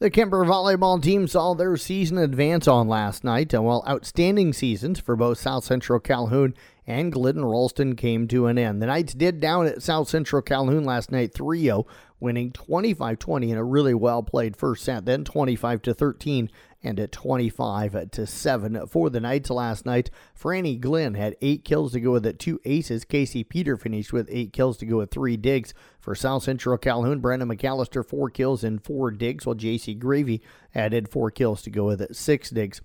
The Kuemper volleyball team saw their season advance on last night, and while outstanding seasons for both South Central Calhoun and Glidden Ralston came to an end. The Knights did down at South Central Calhoun last night 3 0, winning 25 20 in a really well played first set, then 25 13 and at 25 to 7 for the Knights last night. Franny Glenn had eight kills to go with it, two aces. Casey Peter finished with eight kills to go with three digs. For South Central Calhoun, Brandon McAllister, four kills and four digs, while JC Gravy added four kills to go with it, six digs.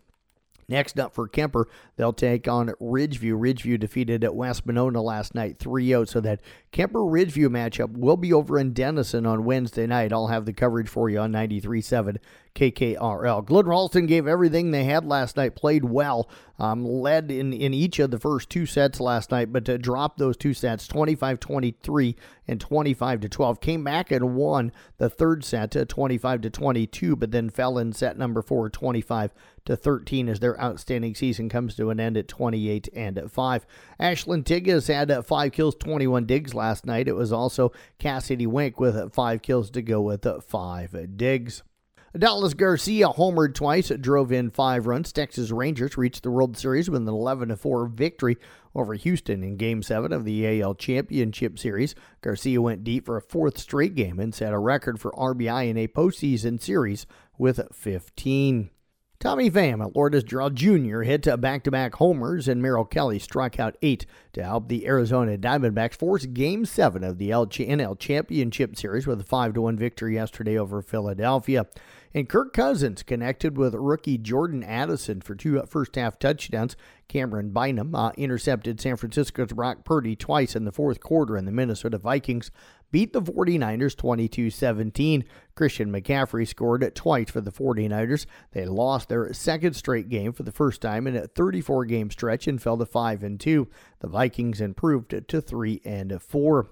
Next up for Kuemper, they'll take on Ridgeview. Ridgeview defeated at West Monona last night 3 0. So that Kuemper Ridgeview matchup will be over in Denison on Wednesday night. I'll have the coverage for you on 93.7 KKRL. Glidden Ralston gave everything they had last night, played well, um, led in, in each of the first two sets last night, but to drop those two sets 25 23 and 25 to 12. Came back and won the third set to 25 to 22, but then fell in set number four 25 to 13 as their outstanding season comes to an end at 28 and 5. Ashlyn Tigges had uh, five kills, 21 digs last night. It was also Cassidy Wink with uh, five kills to go with uh, five digs. Adolis Garcia homered twice, drove in five runs. Texas Rangers reached the World Series with an 11 4 victory over Houston in Game 7 of the AL Championship Series. Garcia went deep for a fourth straight game and set a record for RBI in a postseason series with 15. Tommy Pham at Lourdes Gurriel Jr. hit back to back homers, and Merrill Kelly struck out eight to help the Arizona Diamondbacks force Game 7 of the NL Championship Series with a 5 1 victory yesterday over Philadelphia. And Kirk Cousins connected with rookie Jordan Addison for two first half touchdowns. Camryn Bynum uh, intercepted San Francisco's Brock Purdy twice in the fourth quarter, and the Minnesota Vikings beat the 49ers 22 17. Christian McCaffrey scored twice for the 49ers. They lost their second straight game for the first time in a 34 game stretch and fell to 5 and 2. The Vikings improved to 3 and 4.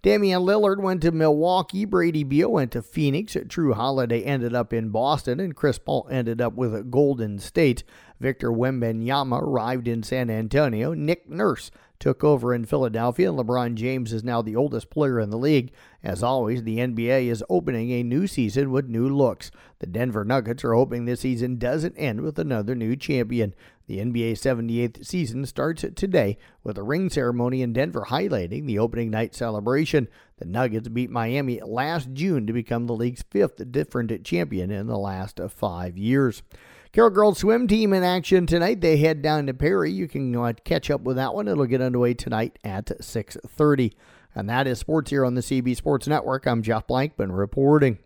Damian Lillard went to Milwaukee. Bradley Beal went to Phoenix. Jrue Holiday ended up in Boston, and Chris Paul ended up with Golden State. Victor Wembanyama arrived in San Antonio. Nick Nurse took over in Philadelphia. And LeBron James is now the oldest player in the league. As always, the NBA is opening a new season with new looks. The Denver Nuggets are hoping this season doesn't end with another new champion. The NBA 78th season starts today with a ring ceremony in Denver highlighting the opening night celebration. The Nuggets beat Miami last June to become the league's fifth different champion in the last five years. Carroll Girls Swim Team in action tonight. They head down to Perry. You can uh, catch up with that one. It'll get underway tonight at 6.30. And that is sports here on the CB Sports Network. I'm Jeff Blankman reporting.